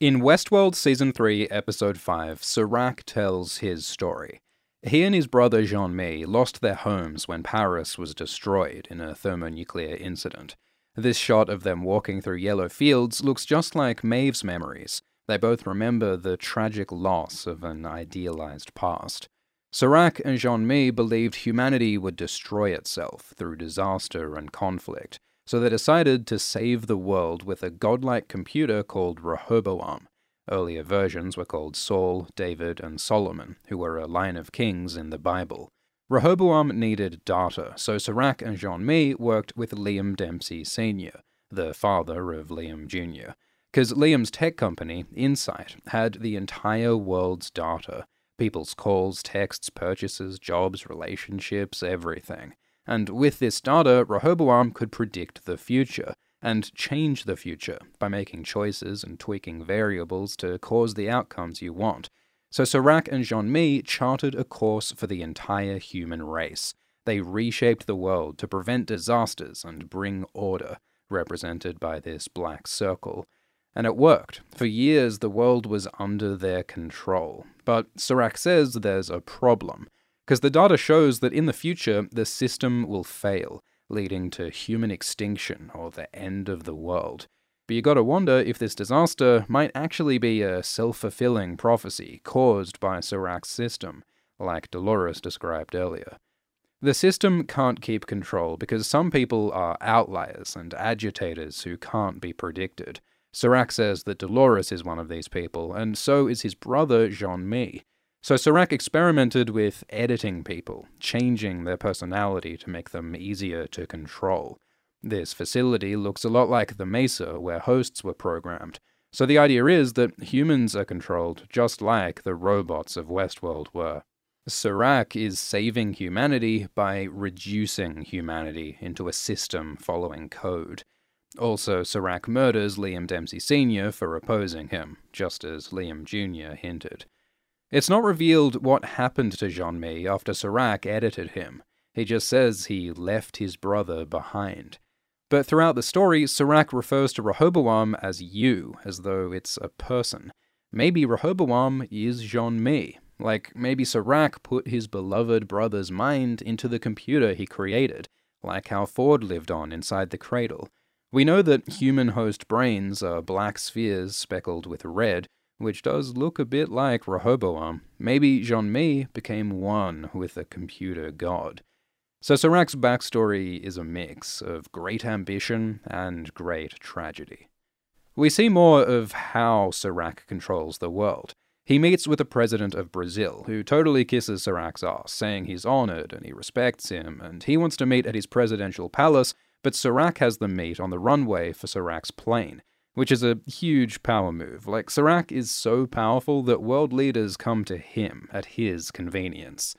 In Westworld Season 3, Episode 5, Serac tells his story. He and his brother Jean Mi lost their homes when Paris was destroyed in a thermonuclear incident. This shot of them walking through yellow fields looks just like Maeve's memories. They both remember the tragic loss of an idealized past. Serac and Jean Mi believed humanity would destroy itself through disaster and conflict, so they decided to save the world with a godlike computer called Rehoboam. Earlier versions were called Saul, David, and Solomon, who were a line of kings in the Bible. Rehoboam needed data, so Serac and Jean Mi worked with Liam Dempsey Sr., the father of Liam Jr., because Liam's tech company, Incite, had the entire world's data people's calls, texts, purchases, jobs, relationships, everything. And with this data, Rehoboam could predict the future and change the future by making choices and tweaking variables to cause the outcomes you want. So Serac and Jean Mi charted a course for the entire human race. They reshaped the world to prevent disasters and bring order, represented by this black circle. And it worked. For years, the world was under their control. But Serac says there's a problem because the data shows that in the future the system will fail, leading to human extinction or the end of the world. But you gotta wonder if this disaster might actually be a self fulfilling prophecy caused by Serac's system, like Dolores described earlier. The system can't keep control because some people are outliers and agitators who can't be predicted. Serac says that Dolores is one of these people, and so is his brother Jean Mi. So Serac experimented with editing people, changing their personality to make them easier to control. This facility looks a lot like the Mesa, where hosts were programmed. So the idea is that humans are controlled just like the robots of Westworld were. Serac is saving humanity by reducing humanity into a system following code. Also, Serac murders Liam Dempsey Sr. for opposing him, just as Liam Jr. hinted. It's not revealed what happened to Jean Mi after Serac edited him. He just says he left his brother behind. But throughout the story, Serac refers to Rehoboam as you, as though it's a person. Maybe Rehoboam is Jean Mi. Like, maybe Serac put his beloved brother's mind into the computer he created, like how Ford lived on inside the cradle. We know that human host brains are black spheres speckled with red, which does look a bit like Rehoboam. Maybe Jean Mi became one with the computer god. So Serac's backstory is a mix of great ambition and great tragedy. We see more of how Serac controls the world. He meets with the president of Brazil, who totally kisses Serac's ass, saying he's honored and he respects him, and he wants to meet at his presidential palace, but Serac has them meet on the runway for Serac's plane which is a huge power move. Like, Serac is so powerful that world leaders come to him at his convenience.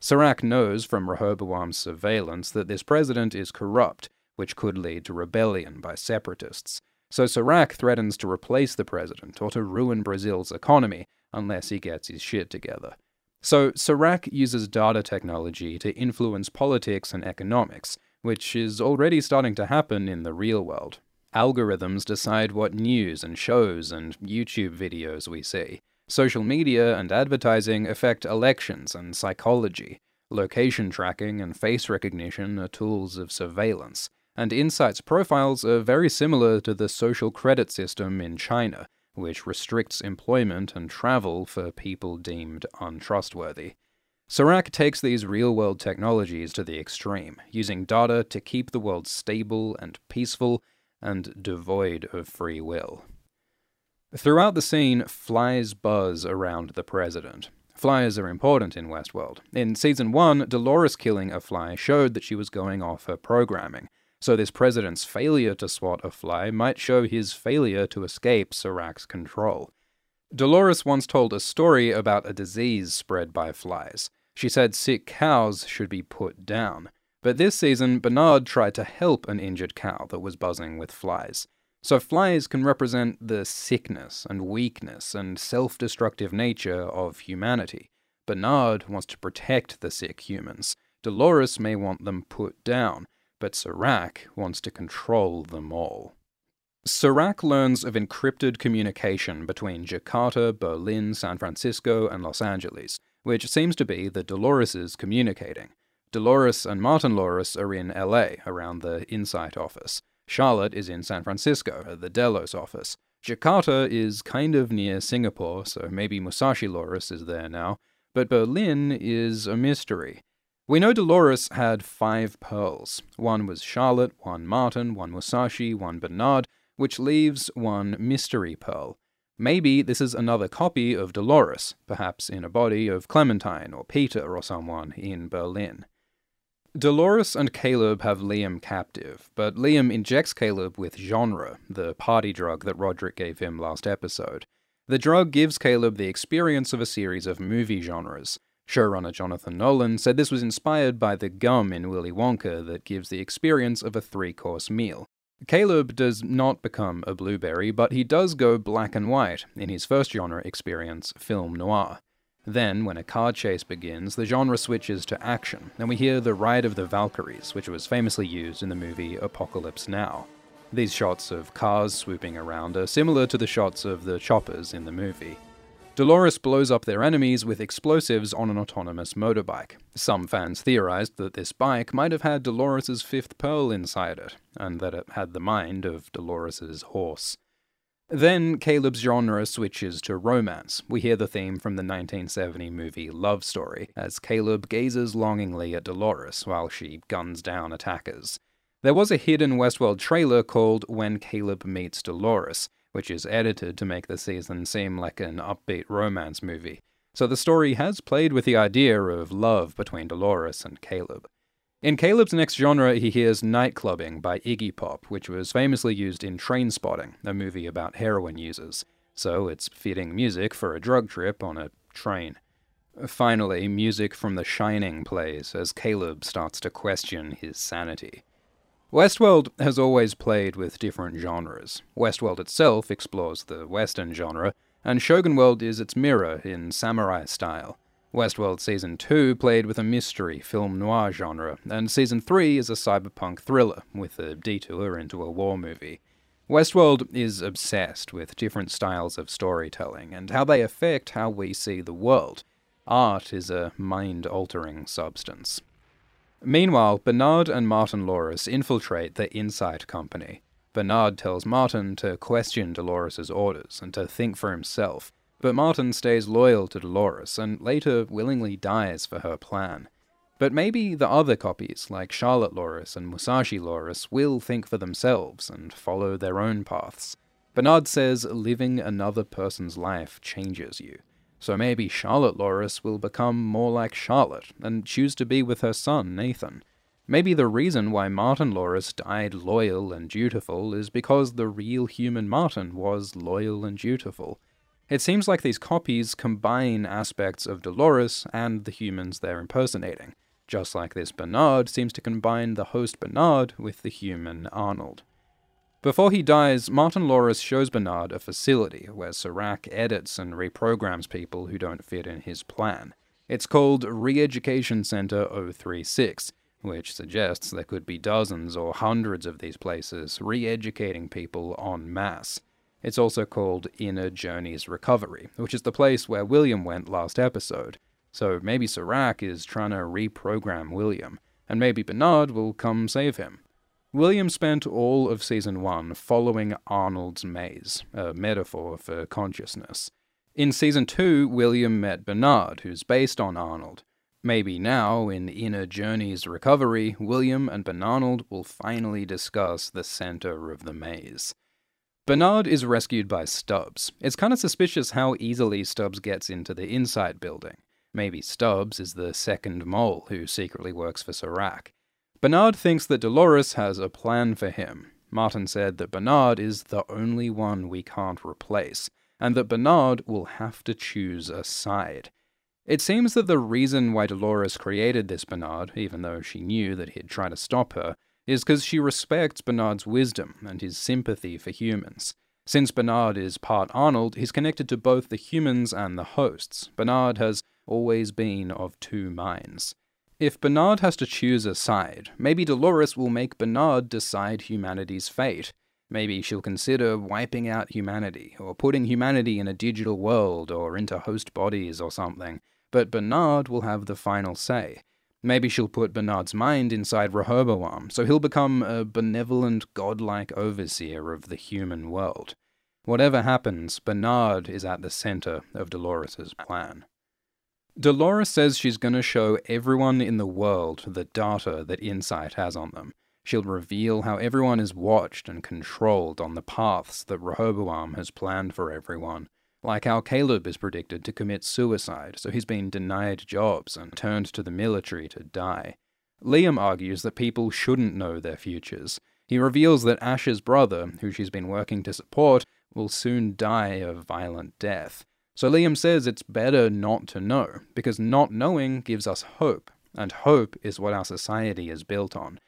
Serac knows from Rehoboam's surveillance that this president is corrupt, which could lead to rebellion by separatists. So Serac threatens to replace the president or to ruin Brazil's economy unless he gets his shit together. So Serac uses data technology to influence politics and economics, which is already starting to happen in the real world. Algorithms decide what news and shows and YouTube videos we see. Social media and advertising affect elections and psychology. Location tracking and face recognition are tools of surveillance. And Incite's profiles are very similar to the social credit system in China, which restricts employment and travel for people deemed untrustworthy. Serac takes these real world technologies to the extreme, using data to keep the world stable and peaceful and devoid of free will. Throughout the scene, flies buzz around the president. Flies are important in Westworld. In Season 1, Dolores killing a fly showed that she was going off her programming, so this president's failure to swat a fly might show his failure to escape Serac's control. Dolores once told a story about a disease spread by flies. She said sick cows should be put down. But this season, Bernard tried to help an injured cow that was buzzing with flies. So flies can represent the sickness and weakness and self destructive nature of humanity. Bernard wants to protect the sick humans. Dolores may want them put down, but Serac wants to control them all. Serac learns of encrypted communication between Jakarta, Berlin, San Francisco, and Los Angeles, which seems to be that Dolores is communicating. Dolores and Martin Loris are in LA around the Incite office. Charlotte is in San Francisco at the Delos office. Jakarta is kind of near Singapore, so maybe Musashi Loris is there now, but Berlin is a mystery. We know Dolores had five pearls. One was Charlotte, one Martin, one Musashi, one Bernard, which leaves one mystery pearl. Maybe this is another copy of Dolores, perhaps in a body of Clementine or Peter or someone in Berlin. Dolores and Caleb have Liam captive, but Liam injects Caleb with genre, the party drug that Roderick gave him last episode. The drug gives Caleb the experience of a series of movie genres. Showrunner Jonathan Nolan said this was inspired by the gum in Willy Wonka that gives the experience of a three course meal. Caleb does not become a blueberry, but he does go black and white in his first genre experience, film noir. Then, when a car chase begins, the genre switches to action, and we hear the Ride of the Valkyries, which was famously used in the movie Apocalypse Now. These shots of cars swooping around are similar to the shots of the choppers in the movie. Dolores blows up their enemies with explosives on an autonomous motorbike. Some fans theorized that this bike might have had Dolores's fifth pearl inside it, and that it had the mind of Dolores's horse. Then Caleb's genre switches to romance. We hear the theme from the 1970 movie Love Story, as Caleb gazes longingly at Dolores while she guns down attackers. There was a hidden Westworld trailer called When Caleb Meets Dolores, which is edited to make the season seem like an upbeat romance movie. So the story has played with the idea of love between Dolores and Caleb. In Caleb's next genre, he hears Nightclubbing by Iggy Pop, which was famously used in Trainspotting, a movie about heroin users. So it's fitting music for a drug trip on a train. Finally, music from The Shining plays as Caleb starts to question his sanity. Westworld has always played with different genres. Westworld itself explores the Western genre, and Shogun World is its mirror in samurai style. Westworld Season 2 played with a mystery film noir genre, and Season 3 is a cyberpunk thriller with a detour into a war movie. Westworld is obsessed with different styles of storytelling and how they affect how we see the world. Art is a mind altering substance. Meanwhile, Bernard and Martin Loris infiltrate the Incite Company. Bernard tells Martin to question Dolores's orders and to think for himself, but Martin stays loyal to Dolores and later willingly dies for her plan. But maybe the other copies, like Charlotte Loris and Musashi Loris, will think for themselves and follow their own paths. Bernard says living another person's life changes you. So maybe Charlotte Loris will become more like Charlotte and choose to be with her son, Nathan. Maybe the reason why Martin Loris died loyal and dutiful is because the real human Martin was loyal and dutiful. It seems like these copies combine aspects of Dolores and the humans they're impersonating, just like this Bernard seems to combine the host Bernard with the human Arnold. Before he dies, Martin Loris shows Bernard a facility where Serac edits and reprograms people who don't fit in his plan. It's called Re-Education Center 036, which suggests there could be dozens or hundreds of these places re-educating people en masse. It's also called Inner Journeys Recovery, which is the place where William went last episode. So maybe Serac is trying to reprogram William, and maybe Bernard will come save him. William spent all of season one following Arnold's maze, a metaphor for consciousness. In season two, William met Bernard, who's based on Arnold. Maybe now, in Inner Journeys Recovery, William and Bernard will finally discuss the center of the maze. Bernard is rescued by Stubbs. It's kind of suspicious how easily Stubbs gets into the Incite building. Maybe Stubbs is the second mole who secretly works for Serac. Bernard thinks that Dolores has a plan for him. Martin said that Bernard is the only one we can't replace, and that Bernard will have to choose a side. It seems that the reason why Dolores created this Bernard, even though she knew that he'd try to stop her, is because she respects Bernard's wisdom and his sympathy for humans. Since Bernard is part Arnold, he's connected to both the humans and the hosts. Bernard has always been of two minds. If Bernard has to choose a side, maybe Dolores will make Bernard decide humanity's fate. Maybe she'll consider wiping out humanity, or putting humanity in a digital world, or into host bodies or something. But Bernard will have the final say. Maybe she'll put Bernard's mind inside Rehoboam, so he'll become a benevolent, godlike overseer of the human world. Whatever happens, Bernard is at the center of Dolores's plan. Dolores says she's going to show everyone in the world the data that Incite has on them. She'll reveal how everyone is watched and controlled on the paths that Rehoboam has planned for everyone. Like how Caleb is predicted to commit suicide, so he's been denied jobs and turned to the military to die. Liam argues that people shouldn't know their futures. He reveals that Ash's brother, who she's been working to support, will soon die a violent death. So Liam says it's better not to know, because not knowing gives us hope, and hope is what our society is built on.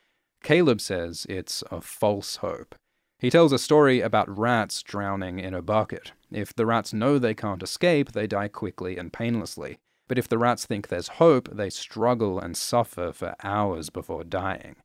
Caleb says it's a false hope. He tells a story about rats drowning in a bucket. If the rats know they can't escape, they die quickly and painlessly. But if the rats think there's hope, they struggle and suffer for hours before dying.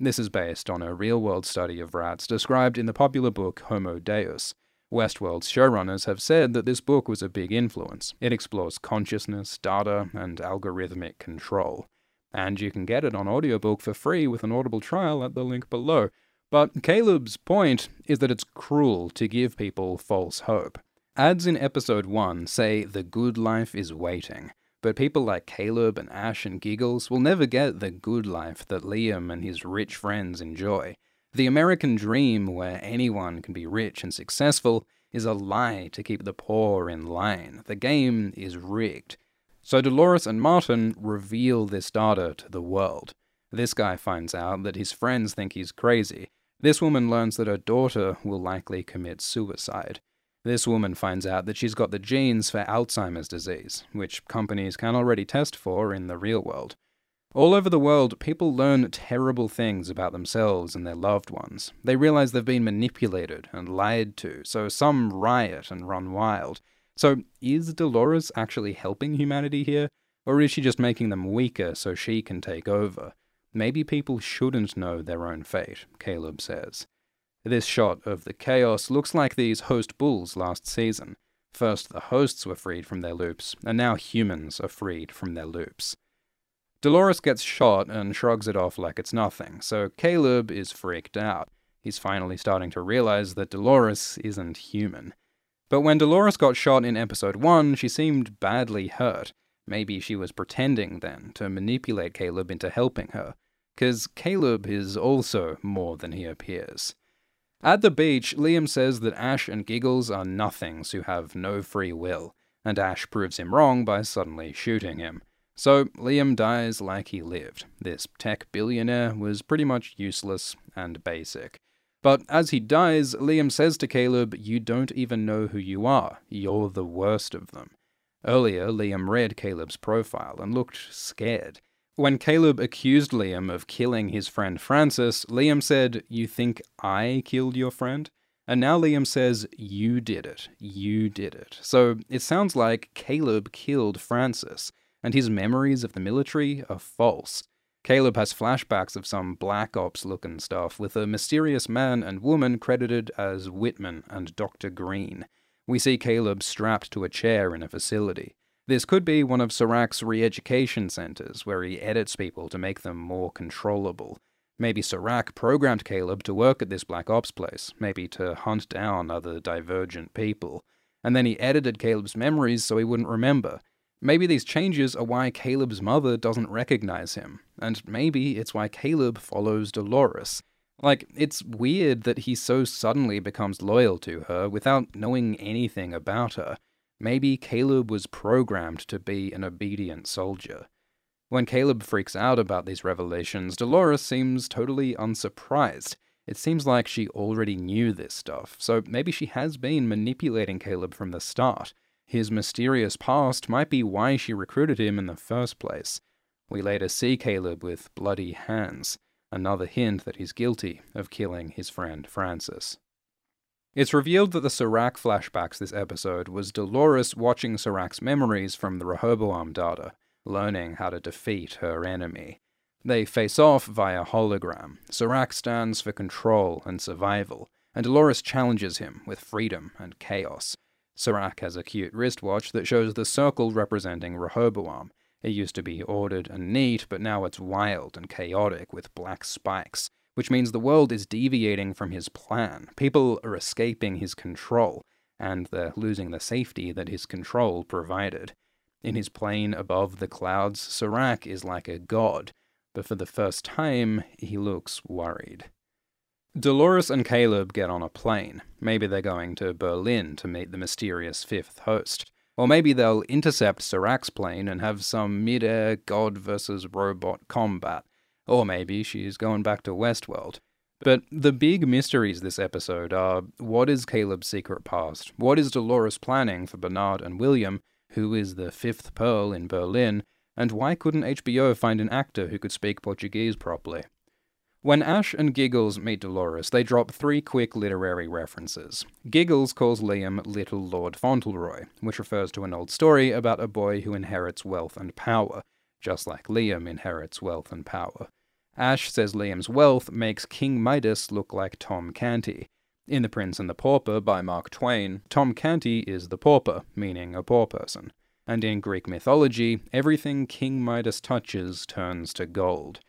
This is based on a real world study of rats described in the popular book Homo Deus. Westworld's showrunners have said that this book was a big influence. It explores consciousness, data, and algorithmic control and you can get it on audiobook for free with an Audible trial at the link below. But Caleb's point is that it's cruel to give people false hope. Ads in episode 1 say the good life is waiting, but people like Caleb and Ash and Giggles will never get the good life that Liam and his rich friends enjoy. The American dream, where anyone can be rich and successful, is a lie to keep the poor in line. The game is rigged. So Dolores and Martin reveal this data to the world. This guy finds out that his friends think he's crazy. This woman learns that her daughter will likely commit suicide. This woman finds out that she's got the genes for Alzheimer's disease, which companies can already test for in the real world. All over the world, people learn terrible things about themselves and their loved ones. They realize they've been manipulated and lied to, so some riot and run wild. So, is Dolores actually helping humanity here? Or is she just making them weaker so she can take over? Maybe people shouldn't know their own fate, Caleb says. This shot of the chaos looks like these host bulls last season. First, the hosts were freed from their loops, and now humans are freed from their loops. Dolores gets shot and shrugs it off like it's nothing, so Caleb is freaked out. He's finally starting to realize that Dolores isn't human. But when Dolores got shot in episode 1, she seemed badly hurt. Maybe she was pretending then to manipulate Caleb into helping her, because Caleb is also more than he appears. At the beach, Liam says that Ash and Giggles are nothings who have no free will, and Ash proves him wrong by suddenly shooting him. So Liam dies like he lived. This tech billionaire was pretty much useless and basic. But as he dies, Liam says to Caleb, You don't even know who you are. You're the worst of them. Earlier, Liam read Caleb's profile and looked scared. When Caleb accused Liam of killing his friend Francis, Liam said, You think I killed your friend? And now Liam says, You did it. You did it. So it sounds like Caleb killed Francis, and his memories of the military are false. Caleb has flashbacks of some Black Ops looking stuff with a mysterious man and woman credited as Whitman and Dr. Green. We see Caleb strapped to a chair in a facility. This could be one of Serac's re education centers, where he edits people to make them more controllable. Maybe Serak programmed Caleb to work at this Black Ops place, maybe to hunt down other divergent people. And then he edited Caleb's memories so he wouldn't remember. Maybe these changes are why Caleb's mother doesn't recognize him, and maybe it's why Caleb follows Dolores. Like, it's weird that he so suddenly becomes loyal to her without knowing anything about her. Maybe Caleb was programmed to be an obedient soldier. When Caleb freaks out about these revelations, Dolores seems totally unsurprised. It seems like she already knew this stuff, so maybe she has been manipulating Caleb from the start. His mysterious past might be why she recruited him in the first place. We later see Caleb with bloody hands, another hint that he's guilty of killing his friend Francis. It's revealed that the Serac flashbacks this episode was Dolores watching Serac's memories from the Rehoboam data, learning how to defeat her enemy. They face off via hologram. Serak stands for control and survival, and Dolores challenges him with freedom and chaos. Serac has a cute wristwatch that shows the circle representing Rehoboam. It used to be ordered and neat, but now it's wild and chaotic with black spikes, which means the world is deviating from his plan. People are escaping his control, and they're losing the safety that his control provided. In his plane above the clouds, Serac is like a god, but for the first time, he looks worried. Dolores and Caleb get on a plane. Maybe they're going to Berlin to meet the mysterious fifth host. Or maybe they'll intercept Serac's plane and have some mid-air god versus robot combat. Or maybe she's going back to Westworld. But the big mysteries this episode are what is Caleb's secret past? What is Dolores planning for Bernard and William? Who is the fifth Pearl in Berlin? And why couldn't HBO find an actor who could speak Portuguese properly? When Ash and Giggles meet Dolores, they drop three quick literary references. Giggles calls Liam Little Lord Fauntleroy, which refers to an old story about a boy who inherits wealth and power, just like Liam inherits wealth and power. Ash says Liam's wealth makes King Midas look like Tom Canty. In The Prince and the Pauper by Mark Twain, Tom Canty is the pauper, meaning a poor person. And in Greek mythology, everything King Midas touches turns to gold.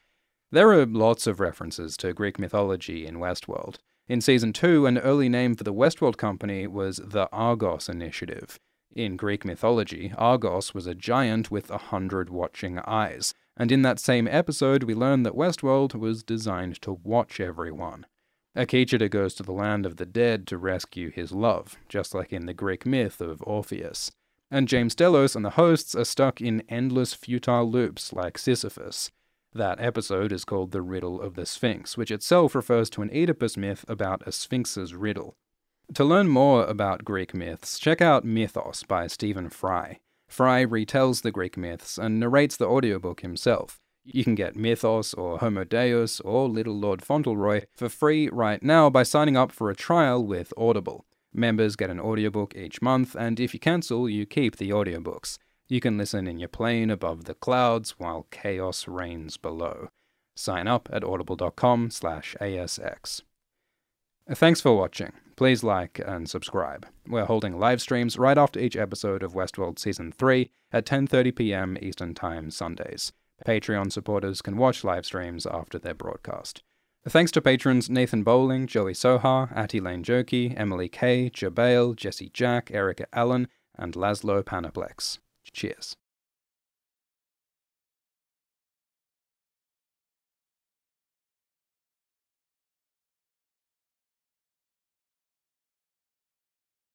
There are lots of references to Greek mythology in Westworld. In Season 2, an early name for the Westworld Company was the Argos Initiative. In Greek mythology, Argos was a giant with a hundred watching eyes, and in that same episode, we learn that Westworld was designed to watch everyone. Akecheta goes to the land of the dead to rescue his love, just like in the Greek myth of Orpheus. And James Delos and the hosts are stuck in endless futile loops like Sisyphus. That episode is called The Riddle of the Sphinx, which itself refers to an Oedipus myth about a sphinx's riddle. To learn more about Greek myths, check out Mythos by Stephen Fry. Fry retells the Greek myths and narrates the audiobook himself. You can get Mythos or Homo Deus or Little Lord Fauntleroy for free right now by signing up for a trial with Audible. Members get an audiobook each month, and if you cancel, you keep the audiobooks. You can listen in your plane above the clouds while chaos reigns below. Sign up at audible.com slash asx. Thanks for watching. Please like and subscribe. We're holding live streams right after each episode of Westworld Season 3 at 10:30 p.m. Eastern Time Sundays. Patreon supporters can watch live streams after their broadcast. Thanks to patrons Nathan Bowling, Joey Sohar, Atty Lane Joki, Emily K, Jabale, Jesse Jack, Erica Allen, and Laszlo Panoplex. Cheers.